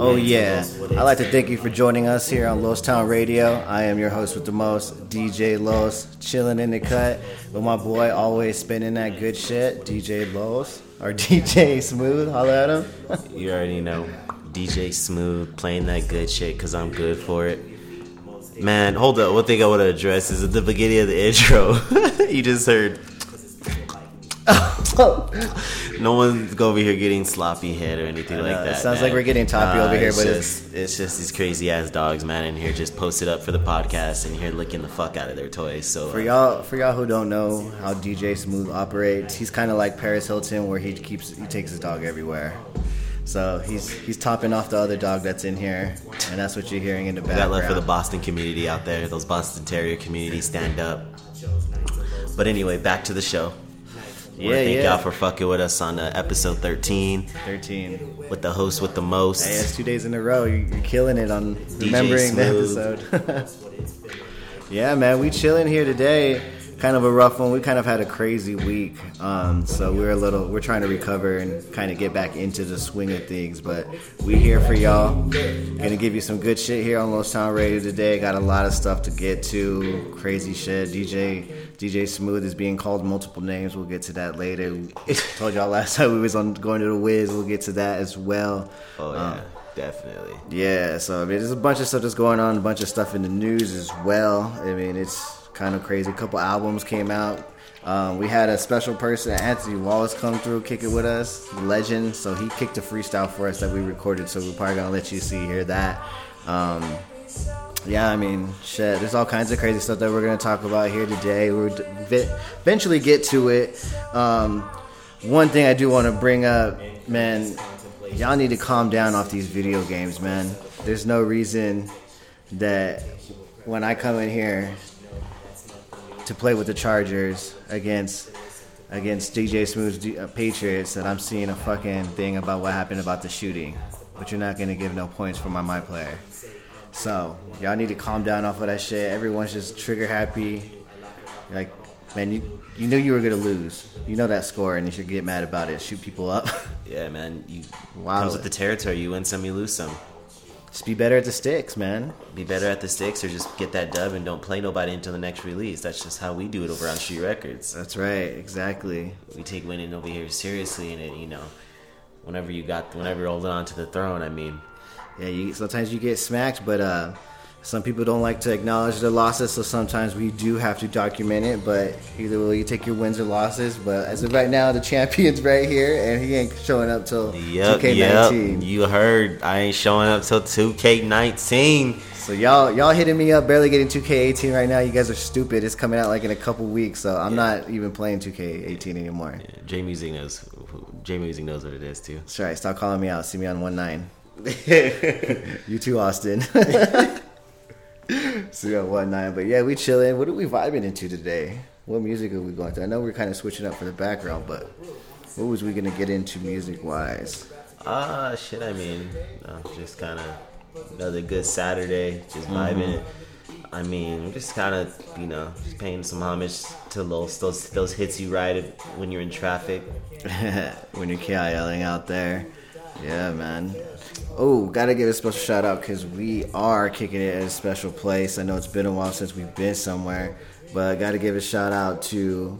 Oh yeah, I'd like to thank you for joining us here on Los Town Radio. I am your host with the most, DJ Los, chilling in the cut with my boy, always spinning that good shit, DJ Los or DJ Smooth. Holla at him. you already know, DJ Smooth playing that good shit because I'm good for it. Man, hold up. One thing I want to address is at the beginning of the intro, you just heard. No one's over here getting sloppy head or anything like that. It sounds man. like we're getting toppy over here, but just, it's, it's just these crazy ass dogs, man, in here just posted up for the podcast and here licking the fuck out of their toys. So for uh, y'all, for y'all who don't know how DJ Smooth operates, he's kind of like Paris Hilton, where he keeps he takes his dog everywhere. So he's he's topping off the other dog that's in here, and that's what you're hearing in the background. Got love for the Boston community out there. Those Boston Terrier community stand up. But anyway, back to the show. Yeah, thank yeah. y'all for fucking with us on uh, episode 13. 13. With the host with the most. Hey, it's two days in a row. You're, you're killing it on remembering the episode. yeah, man, we chilling here today kind of a rough one. We kind of had a crazy week, um, so we're a little we're trying to recover and kind of get back into the swing of things. But we here for y'all. Gonna give you some good shit here on Los Town Radio today. Got a lot of stuff to get to. Crazy shit. DJ DJ Smooth is being called multiple names. We'll get to that later. told y'all last time we was on going to the Wiz. We'll get to that as well. Oh yeah. Um, definitely. Yeah, so I mean, there's a bunch of stuff that's going on, a bunch of stuff in the news as well. I mean, it's kind of crazy. A couple albums came out. Um, we had a special person, Anthony Wallace, come through, kick it with us, legend. So he kicked a freestyle for us that we recorded. So we're probably gonna let you see hear that. Um, yeah, I mean, shit. There's all kinds of crazy stuff that we're gonna talk about here today. We'll eventually get to it. Um, one thing I do want to bring up, man, y'all need to calm down off these video games, man. There's no reason that when I come in here to play with the Chargers against against DJ Smooth's uh, Patriots that I'm seeing a fucking thing about what happened about the shooting, but you're not gonna give no points for my my player. So y'all need to calm down off of that shit. Everyone's just trigger happy. Like, man, you you knew you were gonna lose. You know that score, and you should get mad about it. Shoot people up. Yeah, man. You wow. comes with the territory. You win some, you lose some. Just be better at the sticks, man. Be better at the sticks, or just get that dub and don't play nobody until the next release. That's just how we do it over on Street Records. That's right, exactly. We take winning over here seriously, and it, you know, whenever you got, whenever you're holding on to the throne, I mean, yeah, you, sometimes you get smacked, but uh, some people don't like to acknowledge their losses, so sometimes we do have to document it. But either way, you take your wins or losses. But as of right now, the champion's right here, and he ain't showing up till yep, 2K19. Yep. You heard I ain't showing up till 2K19. So y'all y'all hitting me up, barely getting 2K18 right now. You guys are stupid. It's coming out like in a couple weeks, so I'm yeah. not even playing 2K18 anymore. Yeah, J Music knows. J Music knows what it is too. That's right. Stop calling me out. See me on one nine. you too, Austin. so yeah, one nine. But yeah, we chilling. What are we vibing into today? What music are we going to? I know we're kind of switching up for the background, but what was we gonna get into music wise? Ah, uh, shit. I mean, uh, just kind of another good Saturday, just vibing. Mm-hmm. I mean, just kind of you know, just paying some homage to those those those hits you ride when you're in traffic, when you're KILing out there. Yeah, man. Oh, gotta give a special shout out because we are kicking it at a special place. I know it's been a while since we've been somewhere, but I gotta give a shout out to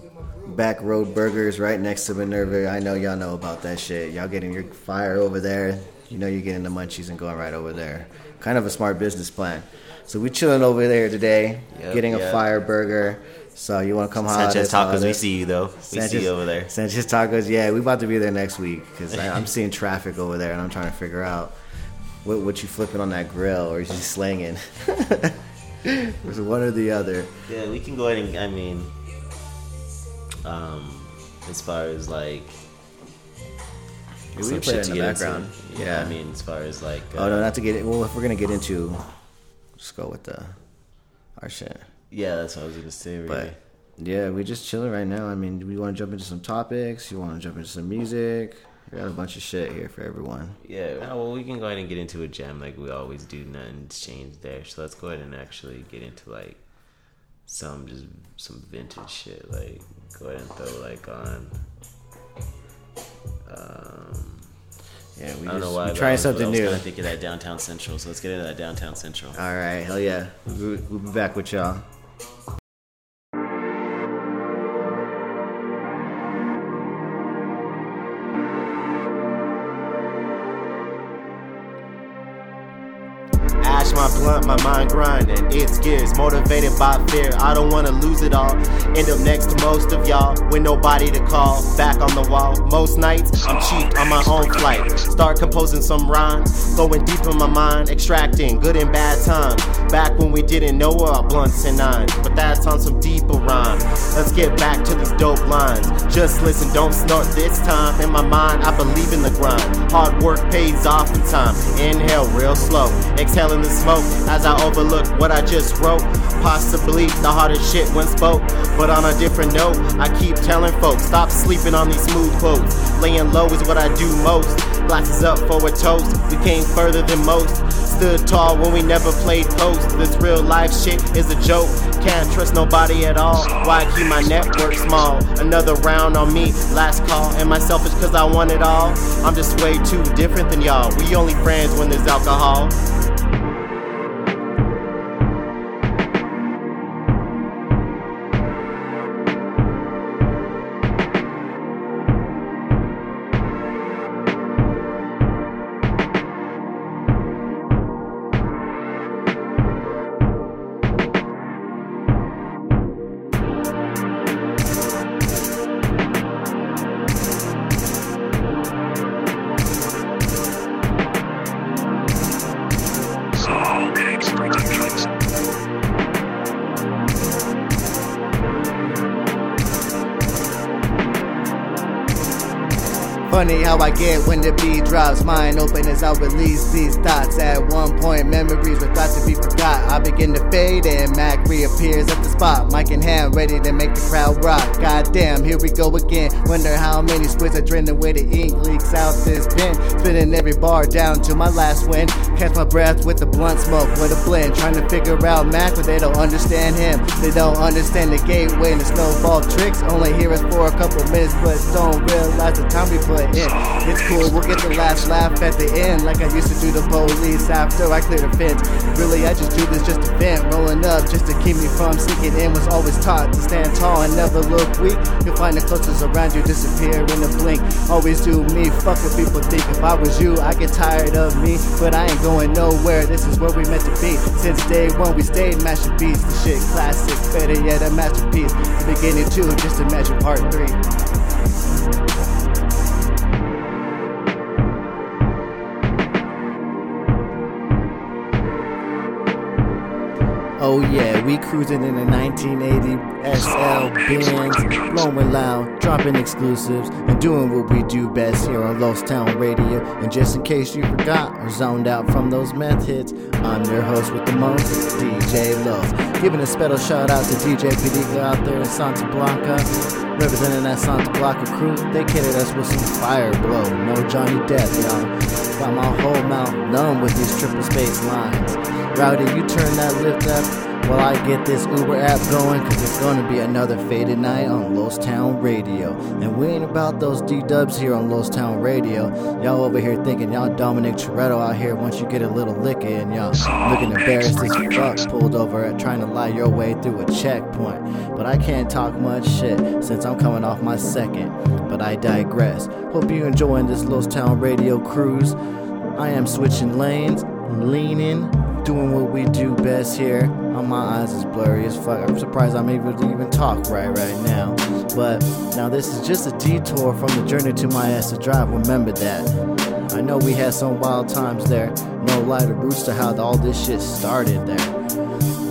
Back Road Burgers right next to Minerva. I know y'all know about that shit. Y'all getting your fire over there. You know you're getting the munchies and going right over there. Kind of a smart business plan. So we chilling over there today, yep, getting yep. a fire burger. So you want to come holler Sanchez Tacos, we see you though. We Sanchez, see you over there. Sanchez Tacos, yeah, we about to be there next week because I'm seeing traffic over there and I'm trying to figure out what, what you flipping on that grill or is you slanging. There's one or the other. Yeah, we can go ahead and I mean, um, as far as like. Yeah, we play it in the background. Into, yeah, I mean, as far as like. Uh, oh no, uh, not to get it. Well, if we're gonna get into, just go with the our shit. Yeah, that's what I was gonna say. Really. But yeah, we just chilling right now. I mean, we want to jump into some topics. You want to jump into some music. We got a bunch of shit here for everyone. Yeah, well, we can go ahead and get into a jam like we always do. Nothing's changed there. So let's go ahead and actually get into like some just some vintage shit. Like go ahead and throw like on. Um, Yeah, we I don't just know why. we but I trying was- something I was new. kind of thinking that downtown central. So let's get into that downtown central. All right, hell yeah. We'll, we'll be back with y'all. Grinding. It's gears, motivated by fear. I don't wanna lose it all. End up next to most of y'all with nobody to call. Back on the wall. Most nights, I'm cheap on my own flight. Start composing some rhymes, going deep in my mind, extracting good and bad times. Back when we didn't know about blunts and nines, but that's on some deeper rhyme. Let's get back to these dope lines. Just listen, don't snort this time. In my mind, I believe in the grind. Hard work pays off in time. Inhale real slow, exhaling the smoke as I overlook what I just wrote. Possibly the hardest shit when spoke, but on a different note, I keep telling folks stop sleeping on these smooth quotes. Laying low is what I do most. Glasses up for a toast. We came further than most. Stood tall when we never played post. This real life shit is a joke. Can't trust nobody at all. Why keep my network small? Another round on me, last call. Am I selfish cause I want it all? I'm just way too different than y'all. We only friends when there's alcohol. Mind open as I release these thoughts. At one point, memories were thought to be forgot. I begin to fade and Mac reappears at the spot. Mic in hand, ready to make the crowd rock. Goddamn, here we go again. Wonder how many squids I drain the way the ink leaks out this pen. Spitting every bar down to my last win. Catch my breath with the blunt smoke, with a blend. Trying to figure out Mac, but they don't understand him. They don't understand the gateway and the snowball tricks. Only hear us for a couple minutes, but don't realize the time we put in. It's cool, we'll get the last laugh at the end, like I used to do the police after I clear the fence. Really, I just do this just to vent, rolling up just to keep me from sinking in. Was always taught to stand tall and never look weak. You'll find the closest around you disappear in a blink. Always do me, fuck what people think. If I was you, I get tired of me, but I ain't going nowhere. This is where we meant to be. Since day one, we stayed mashing beats. The shit classic, better yet, a masterpiece. The beginning too, just imagine part three. Oh yeah, we cruising in a 1980 SL Benz, blowing loud, dropping exclusives, and doing what we do best here on Lost Town Radio. And just in case you forgot or zoned out from those meth hits, I'm your host with the most, DJ Love. Giving a special shout out to DJ Pedica out there in Santa Blanca, representing that Santa Blanca crew. They kitted us with some fire blow, no Johnny Depp, y'all. Got my whole mouth numb with these triple space lines. Rowdy, you turn that lift up while I get this Uber app going, cause it's gonna be another faded night on Lost Town Radio. And we ain't about those D dubs here on Lost Town Radio. Y'all over here thinking y'all Dominic Toretto out here once you get a little liquor and y'all looking embarrassed as fuck, pulled over at trying to lie your way through a checkpoint. But I can't talk much shit since I'm coming off my second. But I digress. Hope you enjoying this Lost Town Radio cruise. I am switching lanes, leaning, doing what we do best here. Oh, my eyes is blurry as fuck. I'm surprised I'm able to even talk right right now. But now this is just a detour from the journey to my ass to Drive. Remember that. I know we had some wild times there. No light of roots to how all this shit started there.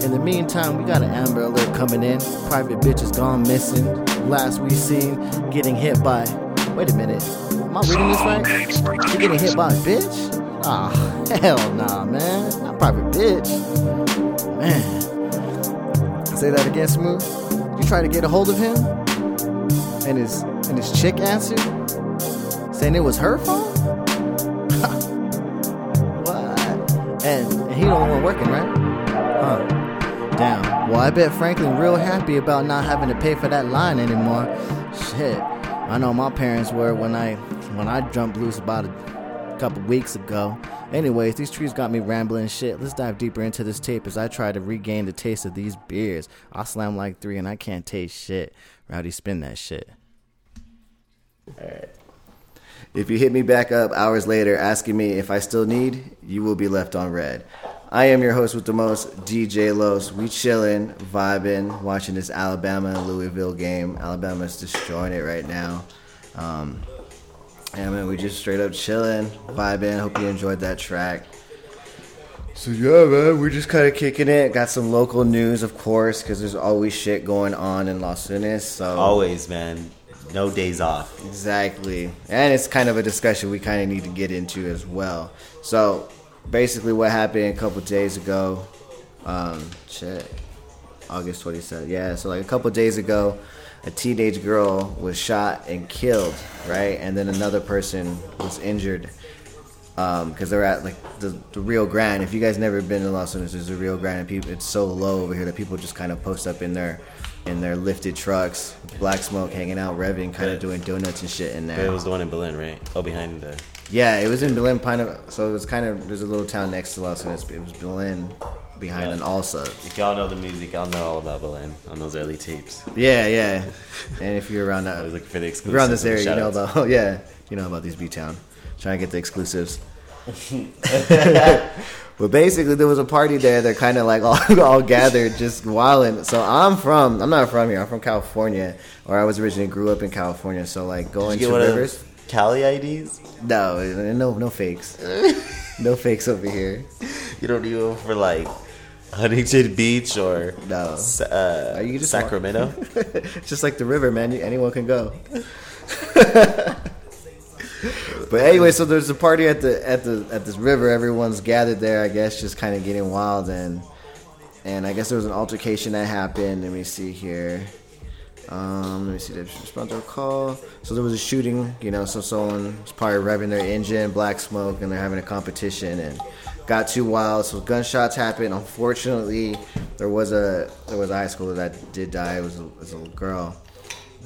In the meantime, we got an Amber Alert coming in. Private bitch is gone missing. Last we seen, getting hit by. Wait a minute. Am I reading this right? She getting hit by a bitch? Ah, hell nah, man. Not private bitch. Man. Say that again, Smooth. You try to get a hold of him? And his and his chick answered? Saying it was her phone? what? And, and he don't want working, right? Huh. Damn. Well, I bet Franklin real happy about not having to pay for that line anymore. Shit. I know my parents were when I when I jumped loose about a couple weeks ago. Anyways, these trees got me rambling shit. Let's dive deeper into this tape as I try to regain the taste of these beers. I slam like three and I can't taste shit. Rowdy, spin that shit. Alright. If you hit me back up hours later asking me if I still need, you will be left on red. I am your host with the most, DJ Los. We chillin', vibing, watching this Alabama Louisville game. Alabama's destroying it right now. Um, and man, we just straight up chilling, vibing. Hope you enjoyed that track. So yeah, man, we're just kind of kicking it. Got some local news, of course, because there's always shit going on in Las Vegas. So Always, man. No days off. Exactly. And it's kind of a discussion we kind of need to get into as well. So, basically, what happened a couple days ago, um, shit, August 27th. Yeah, so like a couple days ago, a teenage girl was shot and killed, right? And then another person was injured um, because they're at like the, the Rio Grande. If you guys never been to Los Angeles, there's a Rio Grande. And people, it's so low over here that people just kind of post up in their in their lifted trucks, black smoke hanging out, revving, kind of doing donuts and shit in But there. it was the one in Belen, right? Oh, behind the. Yeah, it was in Belen, kind of. So it was kind of there's a little town next to Los Angeles. but It was Belen behind Yeah. an also. If y'all know the music, y'all know all about Belen on those early tapes. Yeah, yeah. And if you're around uh, I that, was looking for the if around this area, you know about yeah, you know about these B town. Trying to get the exclusives. but basically, there was a party there. They're kind of like all, all gathered, just wilding. So I'm from, I'm not from here. I'm from California, or I was originally grew up in California. So like going to rivers. Cali IDs? No, no, no fakes. no fakes over here. You don't one for like Huntington Beach or No. Uh, Uh, you just Sacramento. It's just like the river, man. You- Anyone can go. but anyway, so there's a party at the at the at this river. Everyone's gathered there. I guess just kind of getting wild and and I guess there was an altercation that happened. Let me see here. Um, let me see. They respond to a call. So there was a shooting. You know, so someone was probably revving their engine, black smoke, and they're having a competition and got too wild. So gunshots happened. Unfortunately, there was a there was a high schooler that did die. It was a, it was a little girl.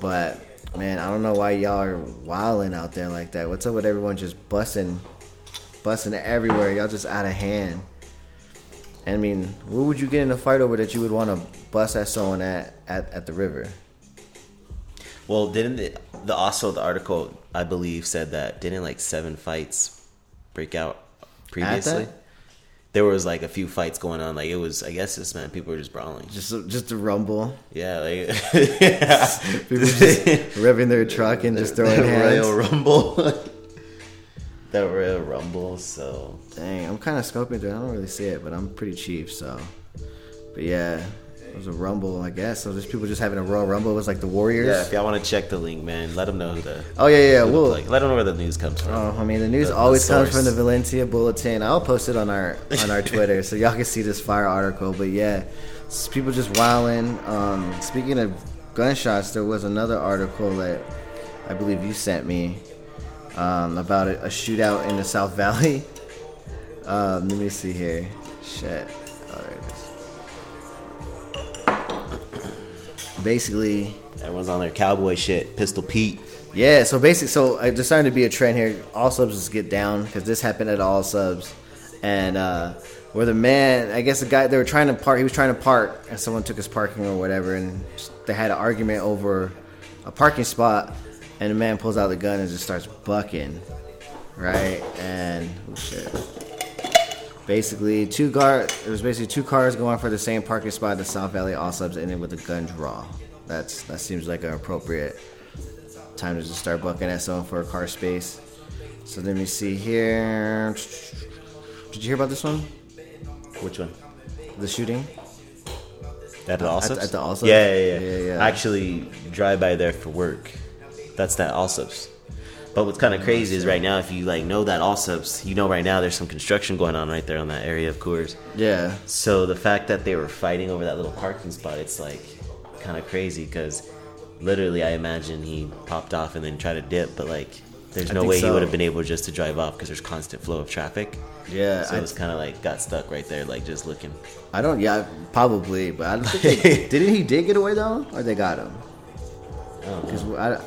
But man, I don't know why y'all are wilding out there like that. What's up with everyone just busting, busting everywhere? Y'all just out of hand. I mean, what would you get in a fight over that you would want to bust at someone at, at, at the river? well, didn't it, the also the article I believe said that didn't like seven fights break out previously? that? There was like a few fights going on. Like it was, I guess this man people were just brawling. Just just a rumble, Yeah, like yeah. people just revving their truck and just throwing the hands. Royal Rumble. that Royal Rumble. So Dang, I'm kind of scoping through. it. I don't really see it, but I'm pretty cheap, so. But yeah, it was a rumble, I guess. So there's people just having a Royal Rumble. It was like the Warriors. yeah, if y'all want to check the link, man, let them know who the. Oh yeah, yeah. We'll, let them know where the news comes from. Oh, I mean, the news The- the always comes from the Valencia Bulletin. I'll post it on our on our Twitter so y'all can see this fire article. But yeah, people just wilding. Um, speaking of gunshots, there was another article that I believe you sent me um, about a, a shootout in the South Valley. Um, let me see here. Shit. Basically, Everyone's on their cowboy shit. Pistol Pete. yeah, so basically, so uh, there's starting to be a trend here. Allsup's just get down because this happened at Allsup's, and uh, where the man, I guess the guy they were trying to park, he was trying to park, and someone took his parking or whatever, and they had an argument over a parking spot, and the man pulls out the gun and just starts bucking, right? And oh shit. Basically, two car. It was basically two cars going for the same parking spot at the South Valley Allsup's, ended with a gun draw. That's that seems like an appropriate time to just start bucking at someone for a car space. So let me see here. Did you hear about this one? Which one? The shooting? At the Allsup's? at the Allsup's? Yeah, yeah, yeah. Yeah, yeah. I actually drive by there for work. That's that Allsup's. But what's kind of crazy is right now, if you like know that Allsup's, you know right now there's some construction going on right there on that area of Coors. Yeah. So the fact that they were fighting over that little parking spot, it's like kind of crazy because literally I imagine he popped off and then tried to dip, but like there's no way he would have been able just to drive off because there's constant flow of traffic. Yeah, So I- it was kind of like got stuck right there, like just looking. I don't. Yeah, probably, but I don't think they, didn't he did get away though, or they got him? Because I.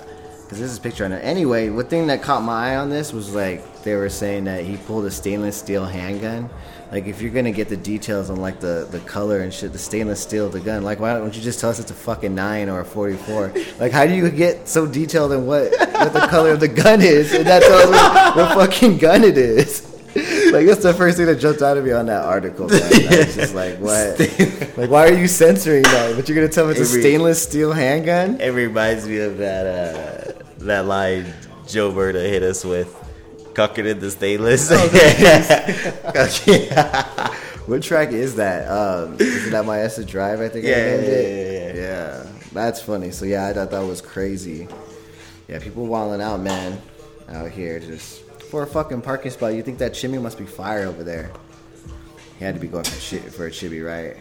Because this is a picture on it. Anyway, one thing that caught my eye on this was like they were saying that he pulled a stainless steel handgun. Like if you're gonna get the details on like the the color and shit, the stainless steel of the gun. Like why don't you just tell us it's a fucking nine or a 44? Like how do you get so detailed in what what the color of the gun is and that tells me what fucking gun it is? Like that's the first thing that jumped out of me on that article. Man. I was just like, what? like, why are you censoring that? But you're gonna tell me it's a stainless steel handgun? It reminds me of that uh, that line Joe Berta hit us with. Cocking in the stainless. What track is that? Um, is that my Essa Drive? I think. I Yeah, named yeah, it? yeah, yeah. That's funny. So yeah, I thought that was crazy. Yeah, people wilding out, man, out here just for a fucking parking spot. You think that chimi must be fire over there? He had to be going for shit for a chimi, right?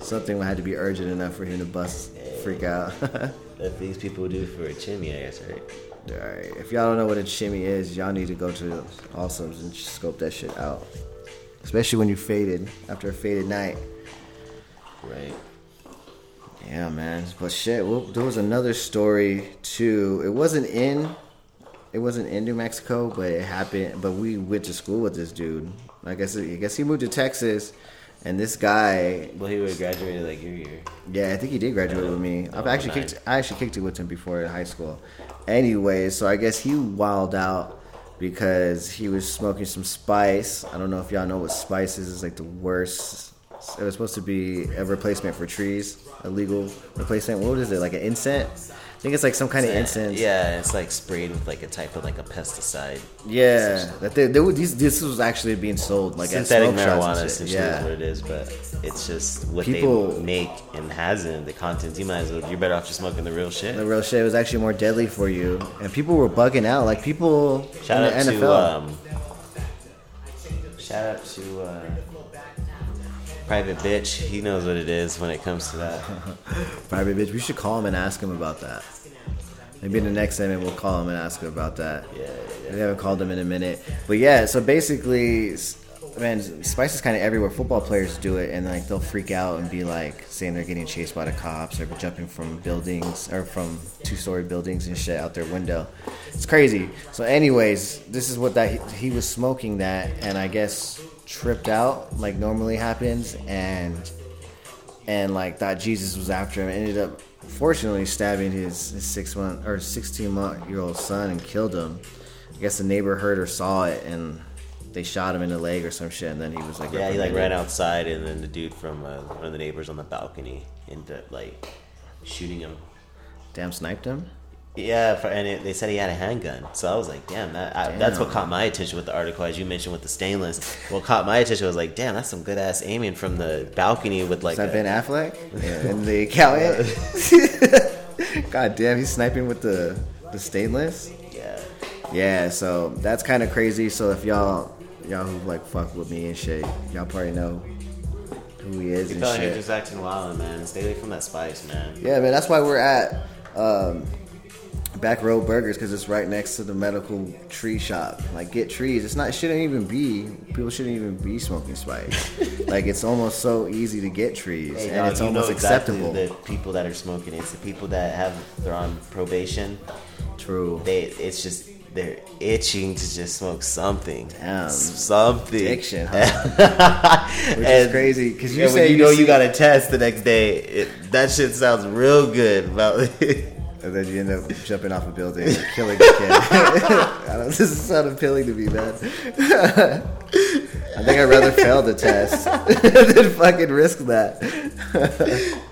Something had to be urgent enough for him to bust, freak out. That things people do for a chimi, I guess, right? Alright, if y'all don't know what a chimi is, y'all need to go to Allsup's and scope that shit out. Especially when you faded after a faded night. Right. Yeah, man. But shit, well, there was another story too. It wasn't in, it wasn't in New Mexico, but it happened. But we went to school with this dude. I guess I guess he moved to Texas, and this guy, Well, he would have graduated like your year. yeah, I think he did graduate with me. Oh, I've Oh, actually nice. kicked, I actually kicked it with him before in high school. Anyway, so I guess he wilded out because he was smoking some spice. I don't know if y'all know what spice is. It's like the worst. It was supposed to be a replacement for trees, a legal replacement. What is it? Like an incense? I think it's like some kind of incense. Yeah, it's like sprayed with like a type of like a pesticide. Yeah, that they, they were, these, this was actually being sold like Synthetic at smoke shops marijuana essentially is what it is, but it's just what People- they make and has in the contents. You might as well. You're better off just smoking the real shit. the real shit was actually more deadly for you, and people were bugging out. Like people Shout in out the to NFL. um, shout out to uh, Private Bitch. He knows what it is when it comes to that. Private bitch. We should call him and ask him about that. Maybe in the next segment we'll call him and ask him about that. Yeah, yeah, We haven't called him in a minute, but yeah. So basically, man, spice is kind of everywhere. Football players do it, and like they'll freak out and be like saying they're getting chased by the cops or jumping from buildings or from two-story buildings and shit out their window. It's crazy. So, anyways, this is what that he, he was smoking that, and I guess tripped out like normally happens, and and like thought Jesus was after him. Ended up fortunately stabbing his, his six month or sixteen month year old son and killed him. I guess the neighbor heard or saw it and they shot him in the leg or some shit. And then he was like, Yeah, he like ran outside, and then the dude from uh, one of the neighbors on the balcony ended up like shooting him. Damn, sniped him. Yeah, for, and it, they said he had a handgun. So I was like, damn, that I, that's what caught my attention with the article, as you mentioned with the stainless. What caught my attention was like, damn, that's some good ass aiming from the balcony with like. Is that a- Ben Affleck? Yeah, and the accountant. God damn, he's sniping with the the stainless. yeah, Yeah, so that's kind of crazy. So if y'all y'all who like fuck with me and shit, y'all probably know who he is you and like you're just acting wild, man. Stay away from that spice, man. Yeah, man, that's why we're at um, Back Row Burgers because it's right next to the medical tree shop. Like, get trees. It's not. Shouldn't even be. People shouldn't even be smoking spice. like, it's almost so easy to get trees, Hey, and dog, it's you almost know exactly acceptable. The people that are smoking, it's the people that have they're on probation. True. They, it's just they're itching to just smoke something. Damn. Something. Addiction, huh? Which is crazy because you yeah, say you, you know see- you got a test the next day. It, that shit sounds real good. About and then you end up jumping off a building and killing a kid. I don't, this is not appealing to me, man. I think I'd rather fail the test than fucking risk that.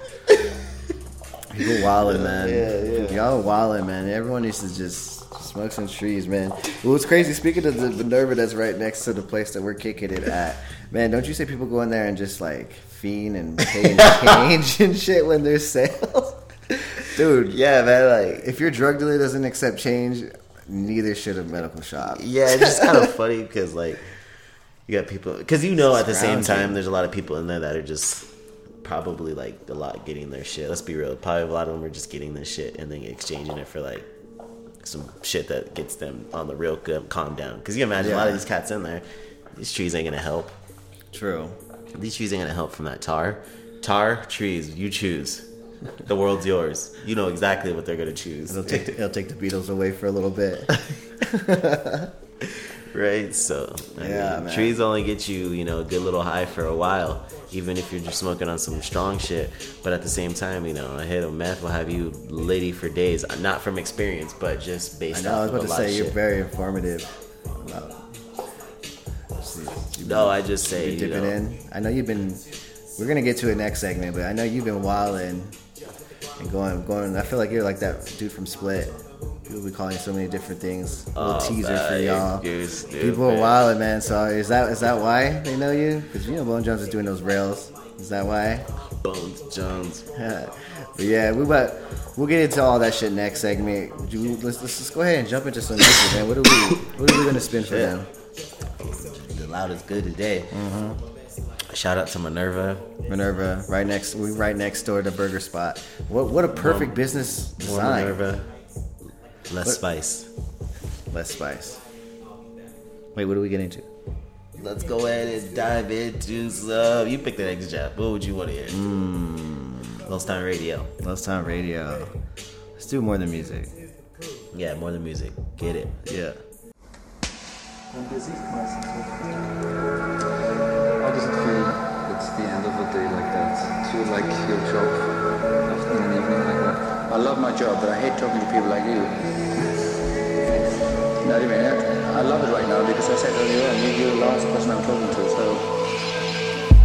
People wildin', man. Yeah, yeah. Y'all wildin', man. Everyone needs to just smoke some trees, man. Well, it's crazy. Speaking of the Minerva that's right next to the place that we're kicking it at, man, don't you say people go in there and just like fiend and pay in change and shit when there's sales? Dude, yeah, man. Like if your drug dealer doesn't accept change, neither should a medical shop. Yeah, it's just kind of funny because like you got people because you know at the same time there's a lot of people in there that are just probably like a lot getting their shit. Let's be real, probably a lot of them are just getting this shit and then exchanging it for like some shit that gets them on the real good calm down. Because you can imagine a lot of these cats in there. These trees ain't gonna help. True. These trees ain't gonna help from that tar. Tar trees, you choose. The world's yours. You know exactly what they're gonna choose. It'll take the, it'll take the Beatles away for a little bit. right? So I Yeah, mean, man. trees only get you, you know, a good little high for a while, even if you're just smoking on some strong shit. But at the same time, you know, a hit of meth will have you litty for days, not from experience, but just based. I know. I was about to say you're very informative. About, no, I just say, you dipping know, in. I know you've been. We're gonna get to it next segment, but I know you've been wilding and going, going. I feel like you're like that dude from Split. People be calling you so many different things. A little Oh, teaser for y'all. stupid. People are wilding, man. So is that is that why they know you? Because you know Bone Jones is doing those rails. Is that why? Bones Jones. but yeah, we but we'll get into all that shit next segment. You- let's, let's just go ahead and jump into some music, man. What are we what are we gonna spin for them? The loud is good today. Mm-hmm. Shout out to Minerva. Minerva, right next we right next door to Burger Spot. What what a perfect business design. Minerva, less What- spice. Less spice. Wait, what are we getting to? Let's go ahead and dive into some. You pick the next job. What would you want to hear? Mm. Lost Time Radio. Last time radio. Let's do more than music. Yeah, more than music. Get it. Yeah. I love my job, but I hate talking to people like you. Not even I love it right now because I said earlier on, you- you're the last person I'm talking to, so.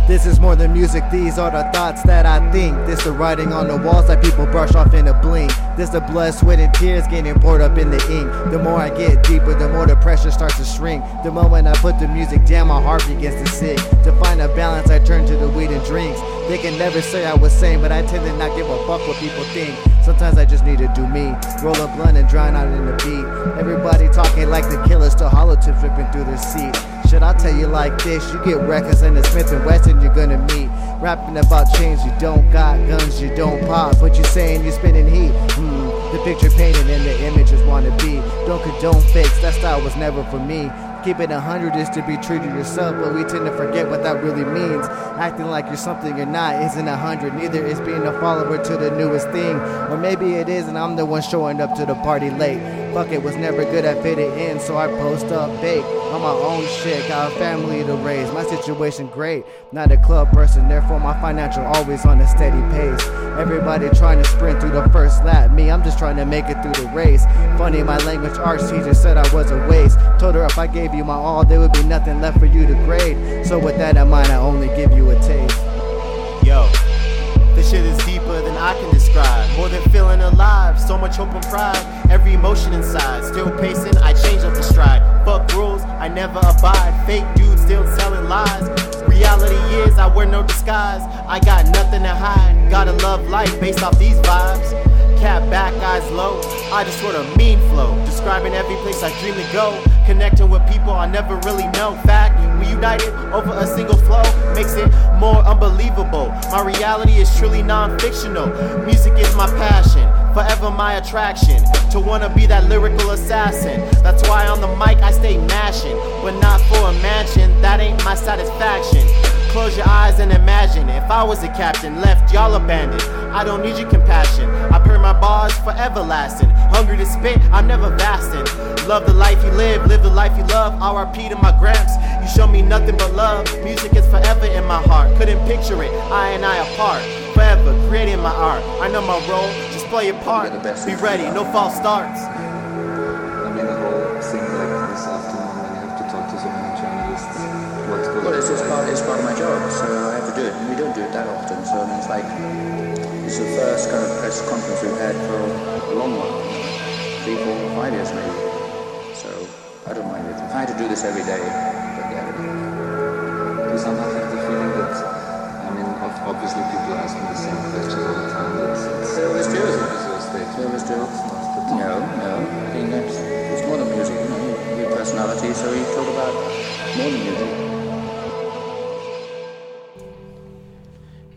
This is more than music, these are the thoughts that I think. This the writing on the walls that people brush off in a blink. This the blood, sweat, and tears getting poured up in the ink. The more I get deeper, the more the pressure starts to shrink. The moment I put the music down, my heart begins to sink. To find a balance, I turn to the weed and drinks. They can never say I was sane, but I tend to not give a fuck what people think. Sometimes I just need to do me. Roll a blunt and drown out in the beat. Everybody talking like the killers, still hollow tips ripping through their seat. Should I tell you like this? You get records in the Smith and Wesson you're gonna meet. Rapping about chains you don't got, guns you don't pop, but you saying you're spinning heat. Hmm, the picture painted and the images wanna be. Don't condone fakes, that style was never for me. Keeping a hundred is to be to yourself, but we tend to forget what that really means. Acting like you're something you're not isn't a hundred, neither is being a follower to the newest thing. Or maybe it is, and I'm the one showing up to the party late. Fuck it, was never good at fitting in, so I post up bake on my own shit. Got a family to raise, my situation great. Not a club person, therefore my financial always on a steady pace. Everybody trying to sprint through the first lap, me, I'm just trying to make it through the race. Funny, my language arts teacher said I was a waste. Told her if I gave you my all, there would be nothing left for you to grade. So with that in mind, I only give you a taste. Yo, this shit is deeper than I can describe. More than feeling alive, so much hope and pride. Every emotion inside, still pacing, I change up the stride. Fuck rules, I never abide. Fake dudes still telling lies. Reality is, I wear no disguise. I got nothing to hide. Gotta love life based off these vibes. Cap back, eyes low. I just want of mean flow. Describing every place I dream to go. Connecting with people I never really know. Fact, we united over a single flow. Makes it more unbelievable. My reality is truly non fictional. Music is my passion. Forever my attraction. To wanna be that lyrical assassin. That's why on the mic I stay mashing. But not for a mansion. That ain't my satisfaction. Close your eyes and imagine if I was a captain, left y'all abandoned. I don't need your compassion. My bars for everlasting. Hungry to spit, I'm never vasting. Love the life you live, live the life you love. RIP to my gramps. You show me nothing but love. Music is forever in my heart. Couldn't picture it, I and I apart. Forever creating my art. I know my role, just play your part. You're the best. Be ready, no false starts. Part, it's part of my job, so I have to do it. And we don't do it that often, so I mean, it's like, it's the first kind of press conference we've had for a long while. Three, four, five years maybe. So, I don't mind it. If I had to do this every day, but yeah. Do you sometimes have the feeling that, I mean, obviously people ask me the same questions all the time. It's, They always do. It's. They always do. It's not the. No, no. I think that's, it's more than music, you know, your personality, so we talk about more than music.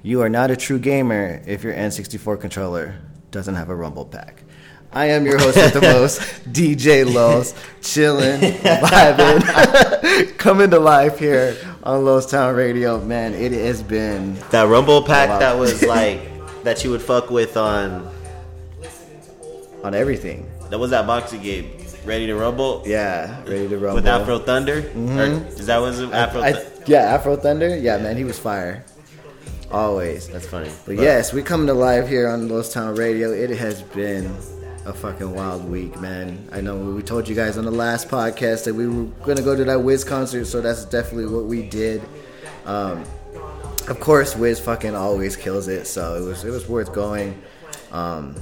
You are not a true gamer if your N64 controller doesn't have a rumble pack. I am your host with the most, DJ Los, chilling, vibing, coming to life here on Los Town Radio. Man, it has been That Rumble pack Wow. that was like that you would fuck with on on everything. that was that boxing game. Ready to rumble Yeah, ready to rumble. with Afro Thunder? Or mm-hmm. is that was? Afro? I- Thu- yeah, Afro Thunder. Yeah, man, he was fire. Always. That's funny. But yes, we come to live here on Los Town Radio. It has been a fucking wild week, man. I know we told you guys on the last podcast that we were gonna go to that Wiz concert, so that's definitely what we did. Um, of course, Wiz fucking always kills it, so it was it was worth going. Um,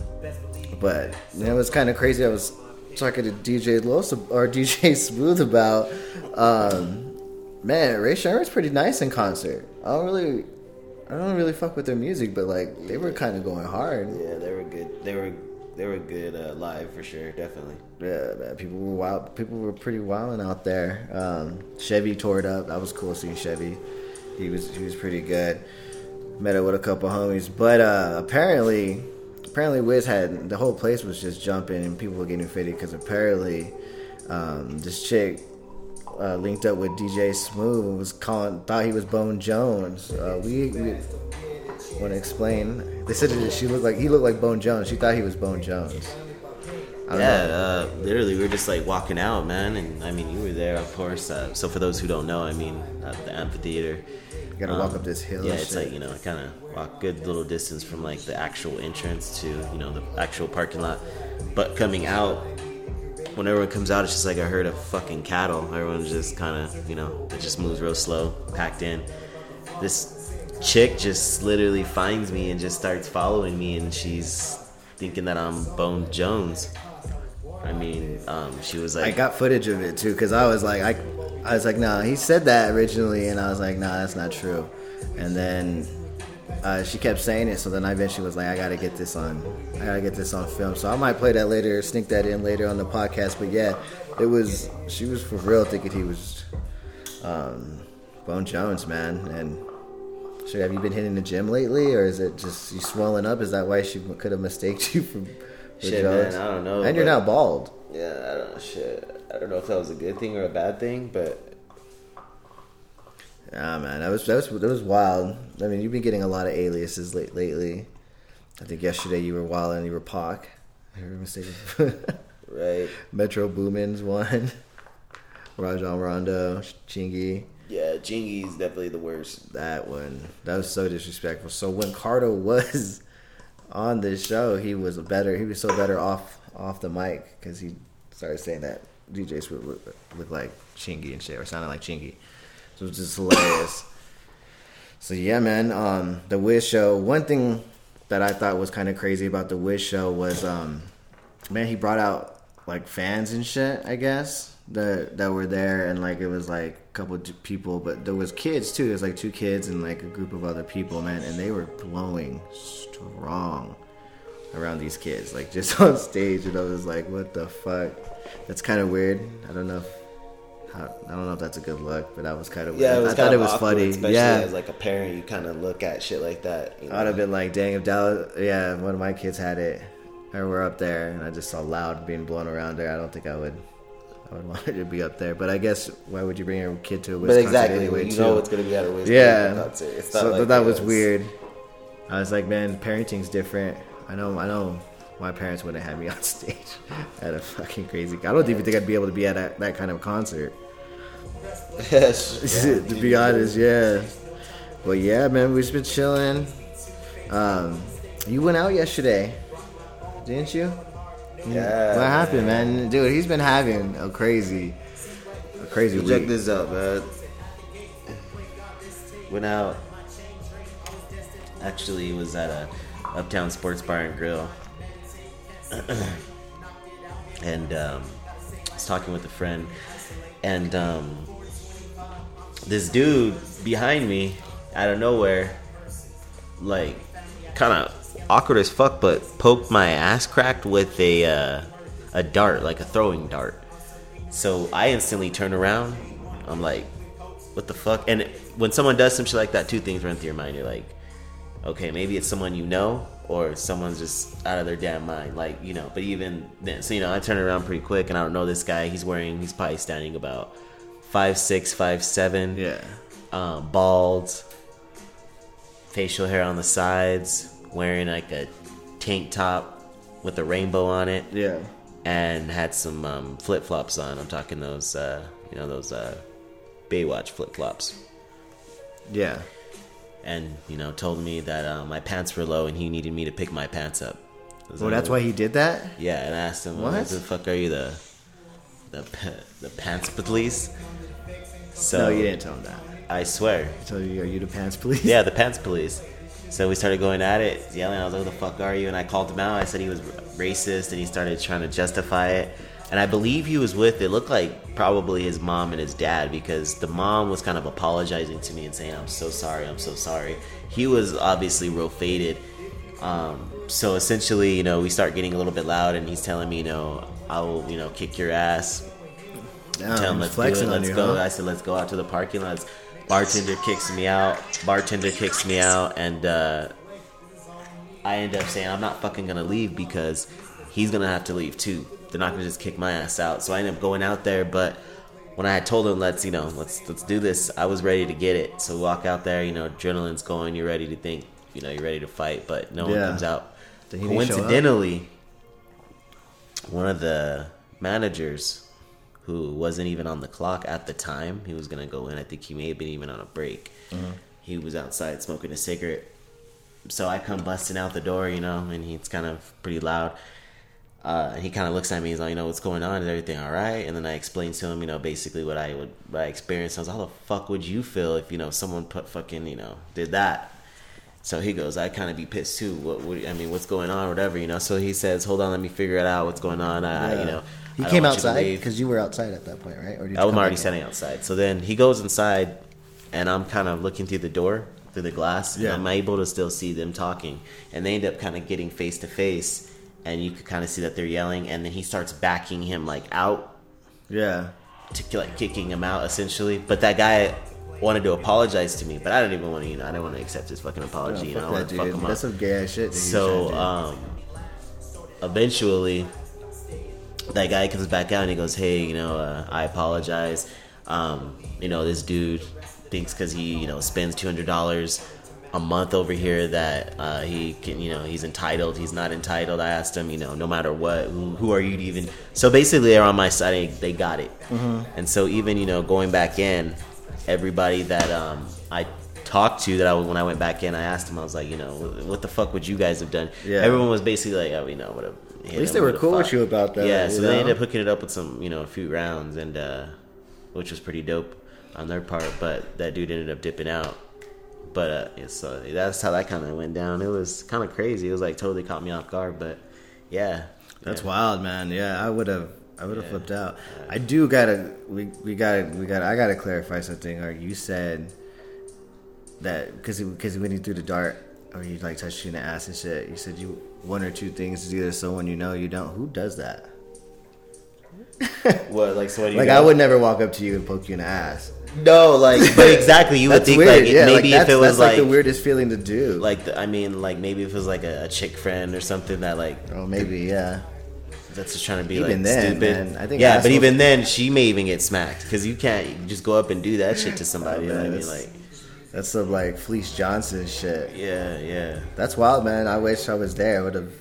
but you know, it was kind of crazy. I was talking to DJ Los or DJ Smooth about, um, man, Rae Sremmurd's pretty nice in concert. I don't really, I don't really fuck with their music, but like they were kind of going hard. Yeah, they were good. They were they were good uh, live for sure, definitely. Yeah, man, people were wild. People were pretty wilding out there. Um, Chevy tore it up. That was cool seeing Chevy. He was he was pretty good. Met up with a couple homies, but uh, apparently, apparently Wiz had the whole place was just jumping and people were getting fitted because apparently, um, this chick uh, linked up with DJ Smooth and was calling thought he was Bone Jones. Uh, we, we want to explain. They said that she looked like he looked like Bone Jones. She thought he was Bone Jones. Yeah, uh, literally, we were just like walking out, man, and I mean, you were there, of course. Uh, so for those who don't know, I mean, uh, the amphitheater. You gotta walk up this hill. Yeah, it's shit. like you know, kind of walk good little distance from like the actual entrance to you know the actual parking lot. But coming out, when everyone comes out, it's just like a herd of fucking cattle. Everyone's just kind of you know, it just moves real slow, packed in. This chick just literally finds me and just starts following me, and she's thinking that I'm Bone Jones. I mean, um, she was like, I got footage of it too, cause I was like, I, I was like, nah, he said that originally, and I was like, nah, that's not true. And then uh, she kept saying it, so then I eventually was like, I gotta get this on, I gotta get this on film. So I might play that later, sneak that in later on the podcast. But yeah, it was, she was for real thinking he was, um, Bone Jones, man. And so have you been hitting the gym lately, or is it just you swelling up? Is that why she could have mistaked you for? for Shit, man, I don't know, And you're not bald. Yeah, I don't know. Shit, I don't know if that was a good thing or a bad thing, but Yeah, man, that was that was that was wild. I mean, you've been getting a lot of aliases late, lately. I think yesterday you were wild and you were Pac. I heard mistaken. right. Metro Boomin's one. Rajon Rondo, Chingy. Yeah, Chingy's definitely the worst. That one. That was so disrespectful. So when Cardo was on this show, he was better. He was so better off off the mic because he started saying that DJ Swift look, look like Chingy and shit, or sounded like Chingy. It was just hilarious. So yeah, man. Um, the Wiz show. One thing that I thought was kind of crazy about the Wiz show was, um, man, he brought out like fans and shit. I guess that that were there, and like it was like a couple people, but there was kids too. There was like two kids and like a group of other people, man, and they were blowing strong around these kids, like just on stage, and I was like, what the fuck? That's kind of weird. I don't know if. I don't know if that's a good look, but that was kind of weird. Yeah, it was I kind thought of it was awkward, funny. especially yeah, as like a parent, you kind of look at shit like that. You know? I'd have been like, dang, if Dallas, yeah, one of my kids had it, or we're up there, and I just saw loud being blown around there. I don't think I would, I would want it to be up there. But I guess why would you bring your kid to a Wiz but exactly, anyway? you too? know what's gonna be at a Wiz yeah. concert. It's not So like that was weird. I was like, man, parenting's different. I know, I know. My parents wouldn't have had me on stage at a fucking crazy. I don't even think I'd be able to be at that, that kind of concert. Yes, to be honest, yeah. But yeah, man, we've been chilling. Um, you went out yesterday, didn't you? yeah. What happened, man? Dude, he's been having a crazy, a crazy Check week. this out, man. Went out. Actually, it was at a Uptown Sports Bar and Grill, and um, I was talking with a friend, and um, this dude behind me, out of nowhere, like, kind of awkward as fuck, but poked my ass cracked with a uh, a dart, like a throwing dart. So I instantly turn around. I'm like, what the fuck? And when someone does some shit like that, two things run through your mind. You're like, okay, maybe it's someone you know or someone's just out of their damn mind. Like, you know, but even then, so, you know, I turn around pretty quick and I don't know this guy. He's wearing, he's probably standing about five, six, five, seven. Yeah. Um, bald, facial hair on the sides, wearing like a tank top with a rainbow on it Yeah. and had some um, flip flops on. I'm talking those, uh, you know, those uh, Baywatch flip flops. Yeah. And you know, told me that uh, my pants were low and he needed me to pick my pants up. Well, like, that's why he did that. Yeah, and I asked him, What? "What the fuck are you the the the pants police?" So no, you didn't tell him that. I swear. Told you, "Are you the pants police?" Yeah, the pants police. So we started going at it, yelling. I was like, "Who the fuck are you?" And I called him out. I said he was racist, and he started trying to justify it. And I believe he was with. It looked like probably his mom and his dad because the mom was kind of apologizing to me and saying, "I'm so sorry. I'm so sorry." He was obviously real faded. Um, so essentially, you know, we start getting a little bit loud, and he's telling me, you know, I will, you know, kick your ass. Damn, Tell him let's do it. Let's you, go. huh? I said let's go out to the parking lot. Bartender kicks me out. Bartender kicks me out, and uh, I end up saying I'm not fucking gonna leave because he's gonna have to leave too. They're not gonna just kick my ass out. So I end up going out there, but when I had told them let's you know let's let's do this, I was ready to get it. So walk out there, you know, adrenaline's going. You're ready to think, you know, you're ready to fight, but no one comes out. Did he show up? Coincidentally, one of the managers who wasn't even on the clock at the time. He was gonna go in. I think he may have been even on a break. Mm-hmm. He was outside smoking a cigarette. So I come busting out the door, you know, and he's kind of pretty loud. Uh, he kind of looks at me. He's like, you know, what's going on? Is everything all right? And then I explained to him, you know, basically what I would, what I experienced. I was like, how the fuck would you feel if you know someone put fucking, you know, did that? So he goes, I kind of be pissed too. What, what? I mean, what's going on, whatever, you know? So he says, hold on, let me figure it out. What's going on? I, I you know, He came you outside because you were outside at that point, right? Or you I was already standing outside. So then he goes inside, and I'm kind of looking through the door, through the glass, Yeah. and I'm able to still see them talking. And they end up kind of getting face to face, and you could kind of see that they're yelling. And then he starts backing him like out, Yeah. to like kicking him out essentially. But that guy wanted to apologize to me, but I didn't even want to, you know, I didn't want to accept his fucking apology. you know, I that to fuck him That's up. some gay ass shit. So, trying to do. um, eventually, that guy comes back out and he goes, "Hey, you know, uh, I apologize. Um, you know, this dude thinks because he, you know, spends two hundred dollars a month over here that uh, he can, you know, he's entitled. He's not entitled. I asked him, you know, no matter what, who, who are you to even? So basically, they're on my side. They, they got it. And so even you know, going back in, everybody that um, I talked to that I when I went back in, I asked them. I was like, you know, what the fuck would you guys have done? Yeah. Everyone was basically like, oh, we know what. At least they were cool with you about that, Yeah, you so they ended up hooking it up with some, you know, a few rounds, and uh, which was pretty dope on their part. But that dude ended up dipping out. But uh, yeah, so that's how that kind of went down. It was kind of crazy. It was like totally caught me off guard. But yeah, That's yeah. wild, man. Yeah, I would have. I would have Yeah. flipped out. I do gotta. We we gotta. We gotta. I gotta clarify something. Or you said that because because when you threw the dart or you like touched you in the ass and shit, you said you one or two things is either someone you know you don't. Who does that? What like so? What do you Like? I would never walk up to you and poke you in the ass. No like, but exactly. You would think weird. like yeah, maybe like, if it was like, like the weirdest feeling to do. like the, I mean like maybe if it was like a, a chick friend or something that like oh, maybe yeah. that's just trying to be Even like then, stupid. man, I think yeah, but even then she may even get smacked because you can't just go up and do that shit to somebody. you know I mean? that's- Like That's some like Fleece Johnson shit. yeah, yeah. That's wild, man. I wish I was there. I would have.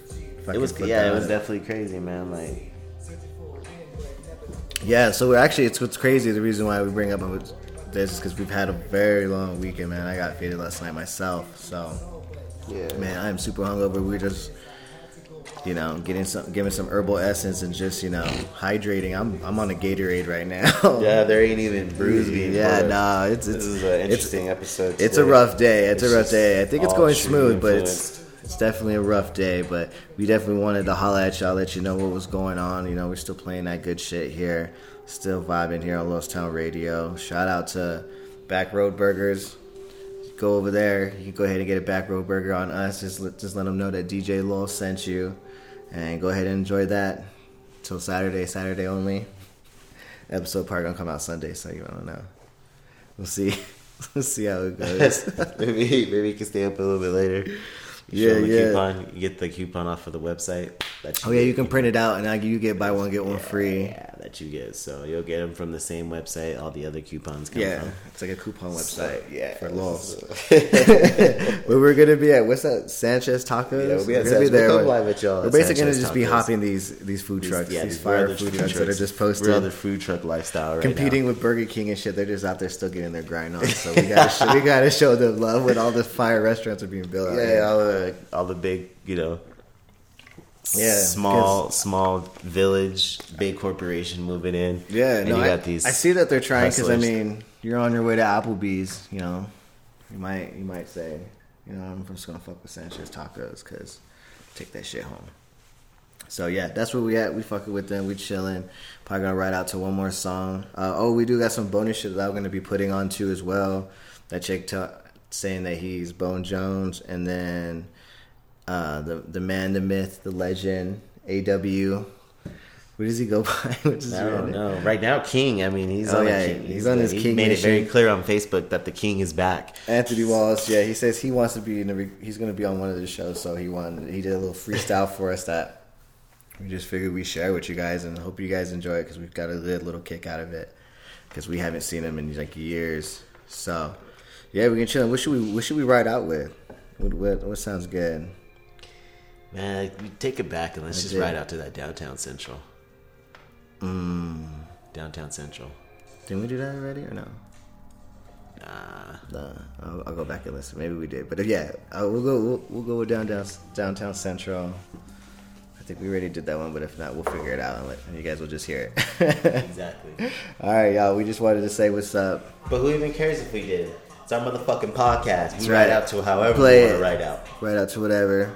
It was yeah, it was definitely crazy, man. Like Yeah, so we're actually it's what's crazy. The reason why we bring up this is because we've had a very long weekend, man. I got faded last night myself, so yeah, man, I'm super hungover. We're just, you know, getting some, giving some herbal essence and just, you know, hydrating. I'm I'm on a Gatorade right now. Yeah, there ain't even brews being Yeah, no, nah, it's This it's is an interesting episode. it's a rough day. It's, It's a rough day. I think it's going smooth, but it's it's definitely a rough day. But we definitely wanted to holla at y'all, let you know what was going on. You know, we're still playing that good shit here, still vibing here on Lost Town Radio. Shout out to Back Road Burgers. Go over there. You can go ahead and get a Back Road Burger on us. Just let, just let them know that DJ Lowell sent you, and go ahead and enjoy that till Saturday. Saturday only. Episode part gonna come out Sunday, so you don't know. We'll see. Let's see how it goes. maybe maybe can stay up a little bit later. Yeah, the yeah. Coupon, you get the coupon off of the website. Oh yeah, you can print it out and now you get buy one get one free. Yeah, that you get. So you'll get them from the same website. All the other coupons come Yeah, from. it's like a coupon website. yeah. for loss. Where we're gonna be at? What's that? Sanchez Tacos. Yeah, we'll be at We're gonna Sanchez. We'll come live with y'all We're basically gonna Sanchez just be hopping these these food trucks, yeah, these fire other food trucks that are just posted. We're other food truck lifestyle right competing now. with Burger King and shit. They're just out there still getting their grind on. So we gotta show, we gotta show them love when all the fire restaurants are being built. Yeah, all the all the big, you know, Yeah, small small village, big corporation moving in. Yeah, and no, you I, got these. I see that they're trying because I mean, you're on your way to Applebee's. You know, you might you might say, you know, I'm just gonna fuck with Sanchez Tacos because take that shit home. So yeah, that's where we at. We fucking with them. We chilling. Probably gonna ride out to one more song. Uh, oh, we do got some bonus shit that I'm gonna be putting on too as well. That chick t- saying that he's Bone Jones, and then uh, the the man, the myth, the legend, AW. What does he go by? What's his I don't know. Right now, King. I mean, he's Oh, on. yeah, a king. he's on his he King made it very clear on Facebook that the King is back. Anthony Wallace, yeah, he says he wants to be in. Re- he's going to be on one of the shows, so he wanted. He did a little freestyle for us that we just figured we share with you guys, and hope you guys enjoy it because we've got a good little kick out of it because we haven't seen him in like years. So yeah, we can chill. What should we? What should we ride out with? What what, what sounds good? Man, we take it back and let's I just did. ride out to that downtown central. Mm. Downtown central. Didn't we do that already or no? Nah. No, I'll, I'll go back and listen. Maybe we did, but if, yeah, uh, we'll go. We'll, we'll go with downtown downtown central. I think we already did that one, but if not, we'll figure it out and, let, and you guys will just hear it. Exactly. All right, y'all. We just wanted to say what's up. But who even cares if we did? It's our motherfucking podcast. We That's ride right. out to however Play we want to ride out. Right out to whatever.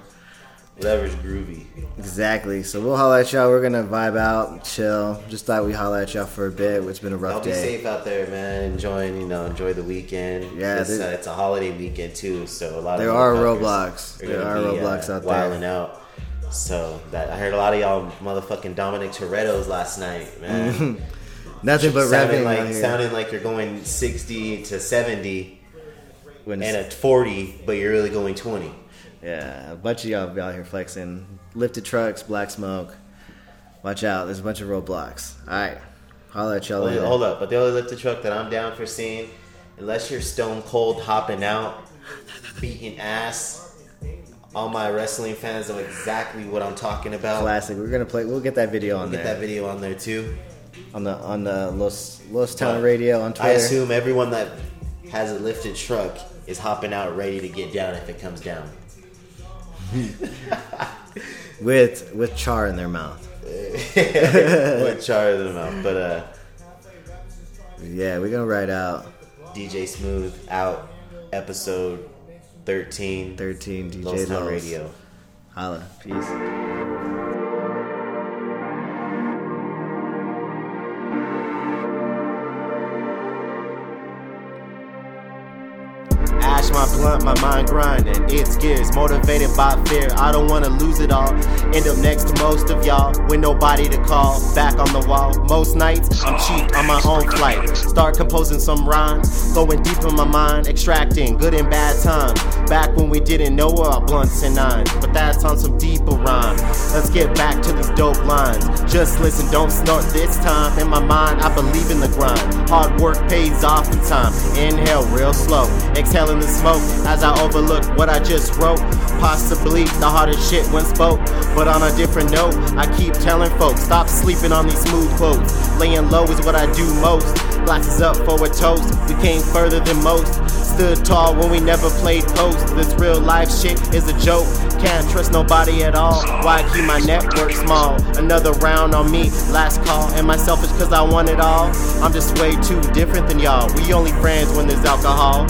Whatever's groovy. Exactly. So we'll holler at y'all. We're gonna vibe out, chill. Just thought we holler at y'all for a bit. It's been a rough Y'all be day. safe out there, man. Enjoying, you know, enjoy the weekend. Yeah, it's, uh, it's a holiday weekend too, so a lot There of are roadblocks. are There are be, roadblocks uh, out there. wilding out. So that I heard a lot of y'all motherfucking Dominic Toretto's last night, man. Nothing but sounding rapping like sounding like you're going sixty to seventy When and at forty, but you're really going twenty. Yeah, a bunch of y'all be out here flexing. Lifted trucks, black smoke. Watch out, there's a bunch of roadblocks. Alright. Holla at y'all Hold, later. hold up, but the only lifted truck that I'm down for seeing, unless you're stone cold hopping out, beating ass. All my wrestling fans know exactly what I'm talking about. Classic. We're gonna play we'll get that video on Get there. that video on there too. On the on the Los Los uh, Town Radio on Twitter. I assume everyone that has a lifted truck is hopping out ready to get down if it comes down. with with char in their mouth. with char in them mouth, But uh, Yeah, we're gonna ride out DJ Smooth out episode 13. 13 DJ Lost Radio. Holla. Peace. Grinding. It's gears, motivated by fear. I don't wanna lose it all. End up next to most of y'all with nobody to call. Back on the wall. Most nights, I'm cheap on my own flight. Start composing some rhymes, going deep in my mind, extracting good and bad times. Back when we didn't know about blunts and nines, but that's on some deeper rhyme. Let's get back to these dope lines. Just listen, don't snort this time. In my mind, I believe in the grind. Hard work pays off in time. Inhale real slow, exhaling the smoke as I overlook what I just wrote. Possibly the hardest shit when spoke, but on a different note, I keep telling folks stop sleeping on these smooth quotes. Laying low is what I do most. Glasses up for a toast. We came further than most. Stood tall when we never played post. This real life shit is a joke. Can't trust nobody at all. Why keep my network small? Another round on me. Last call. Am I selfish cause I want it all? I'm just way too different than y'all. We only friends when there's alcohol.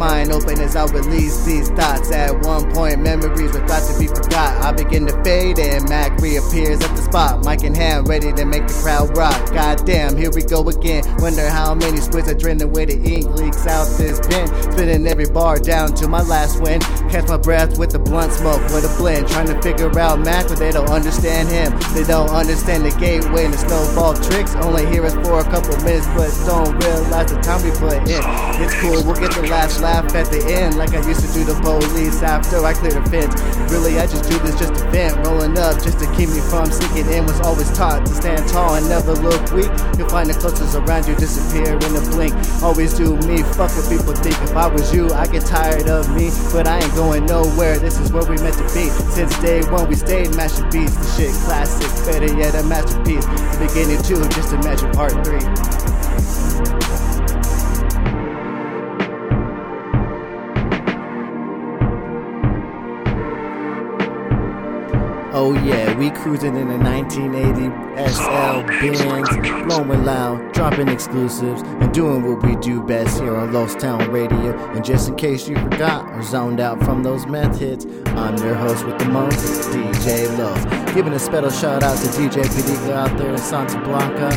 Mind open as I release these thoughts. At one point, memories were thought to be forgot. I begin to fade and Mac reappears at the spot. Mic in hand, ready to make the crowd rock. Goddamn, here we go again. Wonder how many squids are draining where the ink leaks out this bin. Spinning every bar down to my last win. Catch my breath with the blunt smoke, with a blend. Trying to figure out Mac, but they don't understand him. They don't understand the gateway and the snowball tricks. Only hear us for a couple minutes, but don't realize the time we put in. It's cool, we'll get the last laugh at the end, like I used to do the police after I clear the fence. Really, I just do this just to vent, rolling up just to keep me from sinking in. Was always taught to stand tall and never look weak. You'll find the closest around you disappear in a blink. Always do me, fuck what people think. If I was you, I get tired of me, but I ain't going nowhere. This is where we meant to be. Since day one, we stayed mashing beats. The shit classic, better yet, a masterpiece. The beginning two, just imagine part three. Oh yeah, we cruising in a 1980 SL Benz, blowing loud, dropping exclusives, and doing what we do best here on Lost Town Radio. And just in case you forgot or zoned out from those meth hits, I'm your host with the most, DJ Low. Giving a special shout out to DJ Pedica out there in Santa Blanca,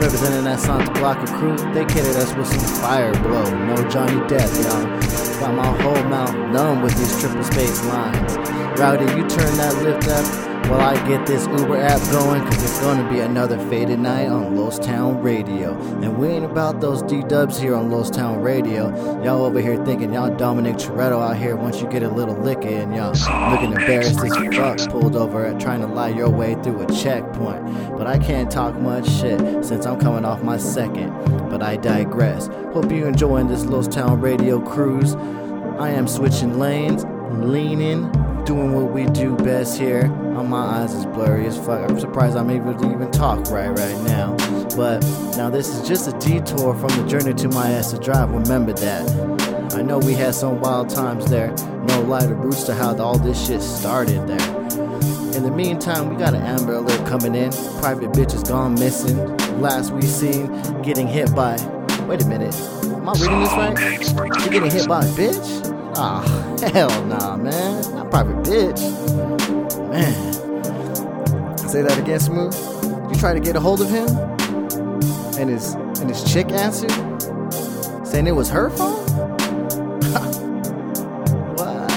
representing that Santa Blanca crew. They kitted us with some fire blow, no Johnny Depp, y'all. Got my whole mouth numb with these triple space lines. Rowdy, you turn that lift up while I get this Uber app going, cause it's gonna be another faded night on Lost Town Radio. And we ain't about those D dubs here on Lost Town Radio. Y'all over here thinking y'all Dominic Toretto out here once you get a little liquor and y'all looking embarrassed as fuck, pulled over at trying to lie your way through a checkpoint. But I can't talk much shit since I'm coming off my second. But I digress. Hope you enjoying this Lost Town Radio cruise. I am switching lanes, leaning, doing what we do best here. Oh, my eyes is blurry as fuck. I'm surprised I'm able to even talk right right now. But now this is just a detour from the journey to my ass to Drive. Remember that. I know we had some wild times there. No light or roots to how all this shit started there. In the meantime, we got an Amber Alert coming in. Private bitch is gone missing. Last we seen, getting hit by. Wait a minute. Am I reading this right? She getting hit by a bitch? Ah, hell nah, man. Not private bitch. Man. Say that again, Smooth. You try to get a hold of him? And his and his chick answered? Saying it was her phone? what?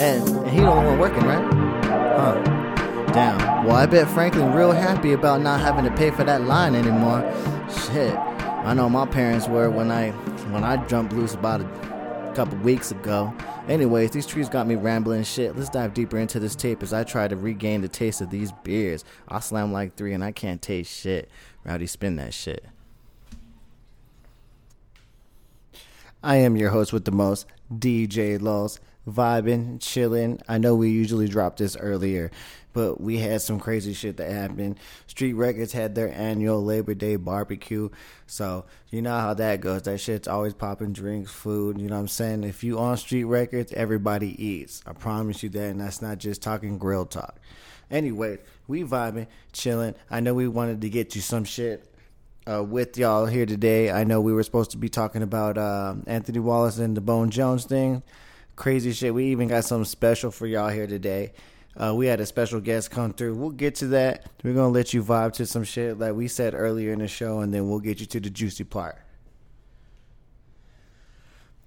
And, and he only one working, right? Huh. Damn. Well, I bet Franklin real happy about not having to pay for that line anymore. Shit. I know my parents were when I when I jumped loose about a couple weeks ago. Anyways, these trees got me rambling shit. Let's dive deeper into this tape as I try to regain the taste of these beers. I slam like three and I can't taste shit. Rowdy, spin that shit. I am your host with the most, DJ Laws. Vibing, chilling. I know we usually drop this earlier, but we had some crazy shit that happened. Street Records had their annual Labor Day barbecue. So, you know how that goes. That shit's always popping drinks, food. You know what I'm saying? If you on Street Records, everybody eats. I promise you that. And that's not just talking grill talk. Anyway, we vibing, chilling. I know we wanted to get you some shit uh, with y'all here today. I know we were supposed to be talking about uh, Anthony Wallace and the Bone Jones thing. Crazy shit. We even got something special for y'all here today. Uh, we had a special guest come through. We'll get to that. We're gonna let you vibe to some shit like we said earlier in the show, and then we'll get you to the juicy part.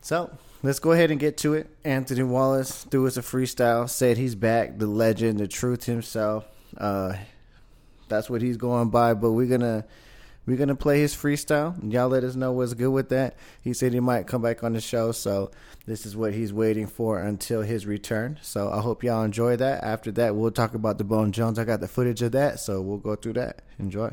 So let's go ahead and get to it. Anthony Wallace threw us a freestyle. Said he's back, the legend, the truth himself. Uh, that's what he's going by. But we're gonna we're gonna play his freestyle. Y'all let us know what's good with that. He said he might come back on the show, so this is what he's waiting for until his return. So I hope y'all enjoy that. After that, we'll talk about the Bone Jones. I got the footage of that, so we'll go through that. Enjoy.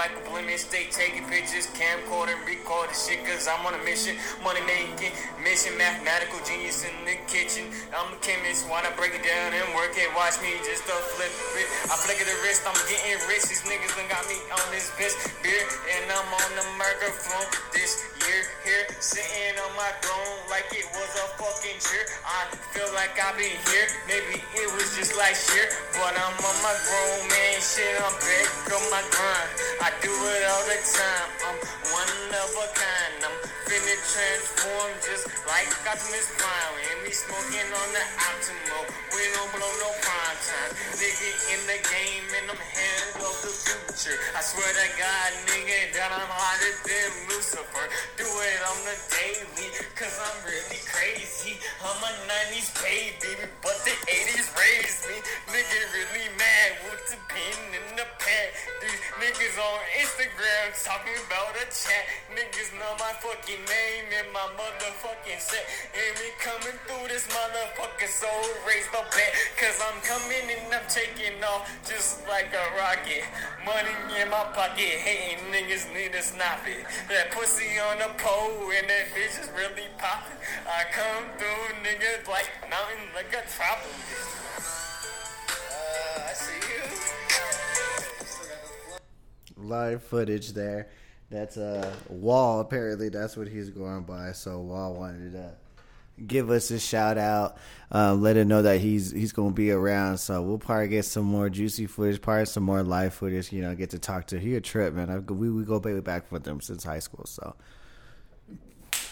Like a blemish. Stay taking pictures, camcorder, and record the shit, cause I'm on a mission. Money making, mission, mathematical genius in the kitchen. I'm a chemist, wanna break it down and work it. Watch me just to flip it. I flick the wrist, I'm getting rich. These niggas done got me on this bitch beer, and I'm on the microphone this year. Here, sitting on my throne like it was a fucking cheer. I feel like I've been here, maybe it was just last year, but I'm on my grown man shit. I'm back on my grind. I do it all the time. I'm one of a kind. I'm finna transform just like Optimus Prime. And me smoking on the Optimo. We don't blow no prime time. Nigga in the game and I'm head of the future. I swear to God, nigga, that I'm hotter than Lucifer. Do it on the daily, cause I'm really crazy. I'm a 90s baby, but the 80s raised pin in the pad. These niggas on Instagram talking about a chat. Niggas know my fucking name and my motherfucking set. And me coming through this motherfucking soul raise my bet. Cause I'm coming and I'm taking off just like a rocket. Money in my pocket, hating niggas need to stop it. That pussy on the pole and that bitch is really popping. I come through niggas like mountain like a tropic. Live footage there. That's a Wall. Apparently, that's what he's going by. So Wall wanted to give us a shout out, uh, let him know that he's he's going to be around. So we'll probably get some more juicy footage, probably some more live footage. You know, get to talk to. He a trip, man. I, we we go way back with him since high school. So,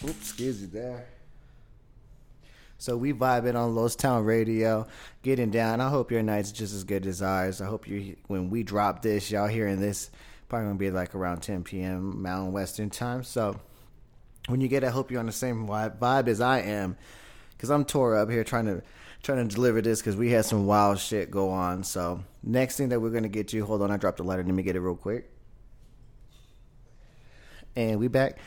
oops, excuse me there. So we vibing on Los Town Radio, getting down. I hope your night's just as good as ours. I hope you when we drop this, y'all hearing this probably gonna be like around 10 p.m. Mountain Western time. So when you get, I hope you're on the same vibe, as I am, because I'm tore up here trying to trying to deliver this because we had some wild shit go on. So next thing that we're gonna get you, hold on, I dropped a letter. Let me get it real quick. And we back.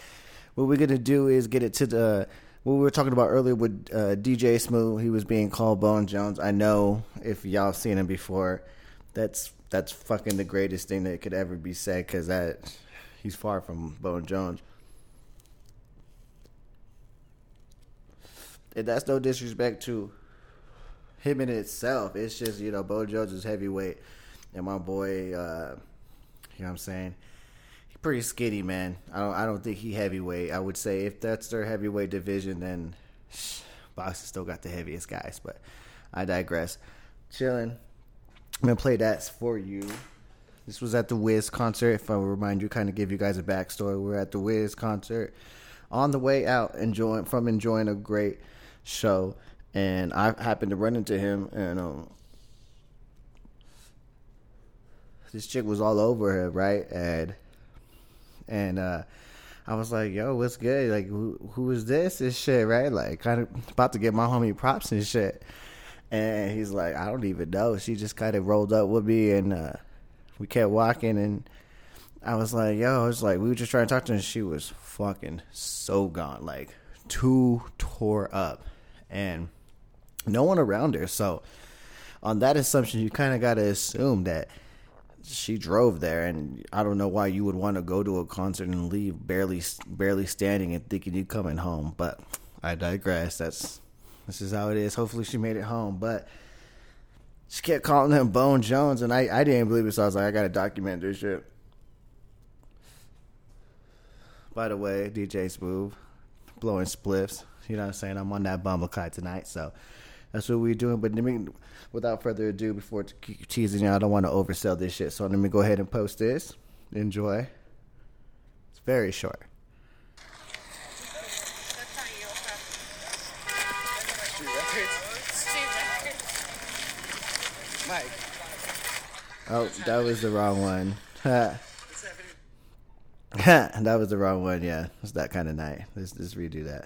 What we're gonna do is get it to the what we were talking about earlier with uh, DJ Smooth. He was being called Bone Jones. I know if y'all seen him before, that's that's fucking the greatest thing that could ever be said because that he's far from Bone Jones. And that's no disrespect to him in itself. It's just you know Bone Jones is heavyweight, and my boy, uh, you know what I'm saying He's pretty skinny, man. I don't I don't think he heavyweight. I would say if that's their heavyweight division, then boxing still got the heaviest guys. But I digress. Chilling. I'm gonna play that for you. This was at the Wiz concert. If I remind you, kind of give you guys a backstory. We're at the Wiz concert on the way out, enjoying from enjoying a great show, and I happened to run into him, and um, this chick was all over her, right? And and uh, I was like, "Yo, what's good? Like, who who is this? This shit, right? Like, kind of about to get my homie props and shit." And he's like, "I don't even know." She just kind of rolled up with me, and uh, we kept walking. And I was like, "Yo," I was like, we were just trying to talk to her, and she was fucking so gone, like too tore up, and no one around her. So, on that assumption, you kind of got to assume that she drove there, and I don't know why you would want to go to a concert and leave barely barely standing and thinking you're coming home. But I digress. That's this is how it is. Hopefully, she made it home, but. She kept calling him Bone Jones, and I, I didn't believe it, so I was like, I gotta document this shit. By the way, DJ Smooth, blowing spliffs. You know what I'm saying? I'm on that Bumbleclot tonight, so that's what we're doing. But let me, without further ado, before teasing you, I don't want to oversell this shit. So let me go ahead and post this. Enjoy. It's very short. Mike. Oh, that was the wrong one. Ha that was the wrong one. Yeah, it's that kind of night. Let's just redo that.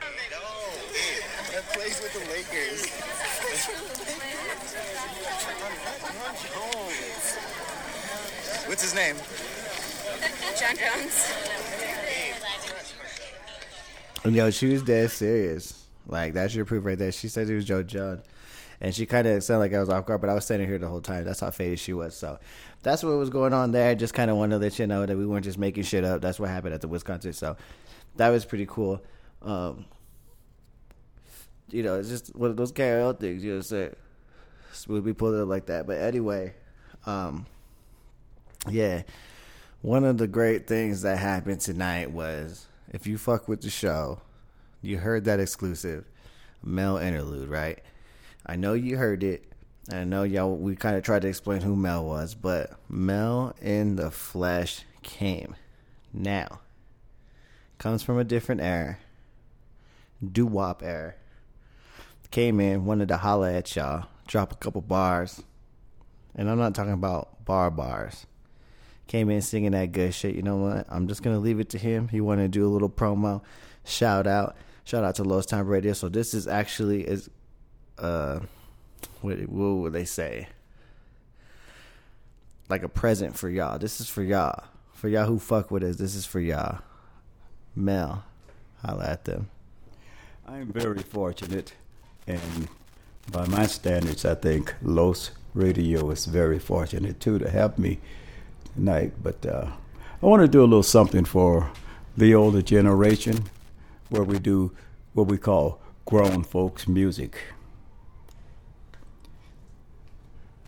That plays with the Lakers. What's his name? John Jones. Yo, she was dead serious. Like that's your proof right there. She said it was Joe John, and she kind of sounded like I was off guard, but I was standing here the whole time. That's how faded she was. So that's what was going on there. Just kind of wanted to let you know that we weren't just making shit up. That's what happened at the Wiz concert. So that was pretty cool. Um, you know, it's just one of those KRL things. You know what I'm saying? We pulled it up like that. But anyway, um, yeah, one of the great things that happened tonight was if you fuck with the show, you heard that exclusive Mel interlude, right? I know you heard it. I know y'all. We kind of tried to explain who Mel was, but Mel in the flesh came. Now, comes from a different era, doo wop era. Came in, wanted to holla at y'all, drop a couple bars, and I'm not talking about bar bars. Came in singing that good shit. You know what? I'm just gonna leave it to him. He wanted to do a little promo, shout out, shout out to Lost Time Radio. So this is actually is, uh, what what would they say? Like a present for y'all. This is for y'all. For y'all who fuck with us, this is for y'all. Mel, holla at them. I'm very fortunate, and by my standards, I think Los Radio is very fortunate too to have me tonight. But uh, I want to do a little something for the older generation, where we do what we call grown folks music.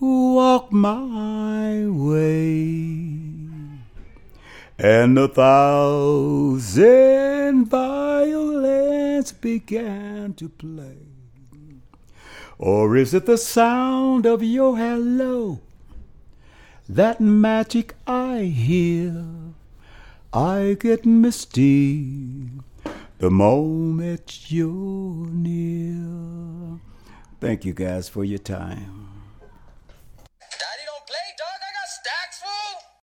Walk my way, and a thousand violins began to play. Or is it the sound of your hello? That magic I hear, I get misty the moment you're near. Thank you guys for your time.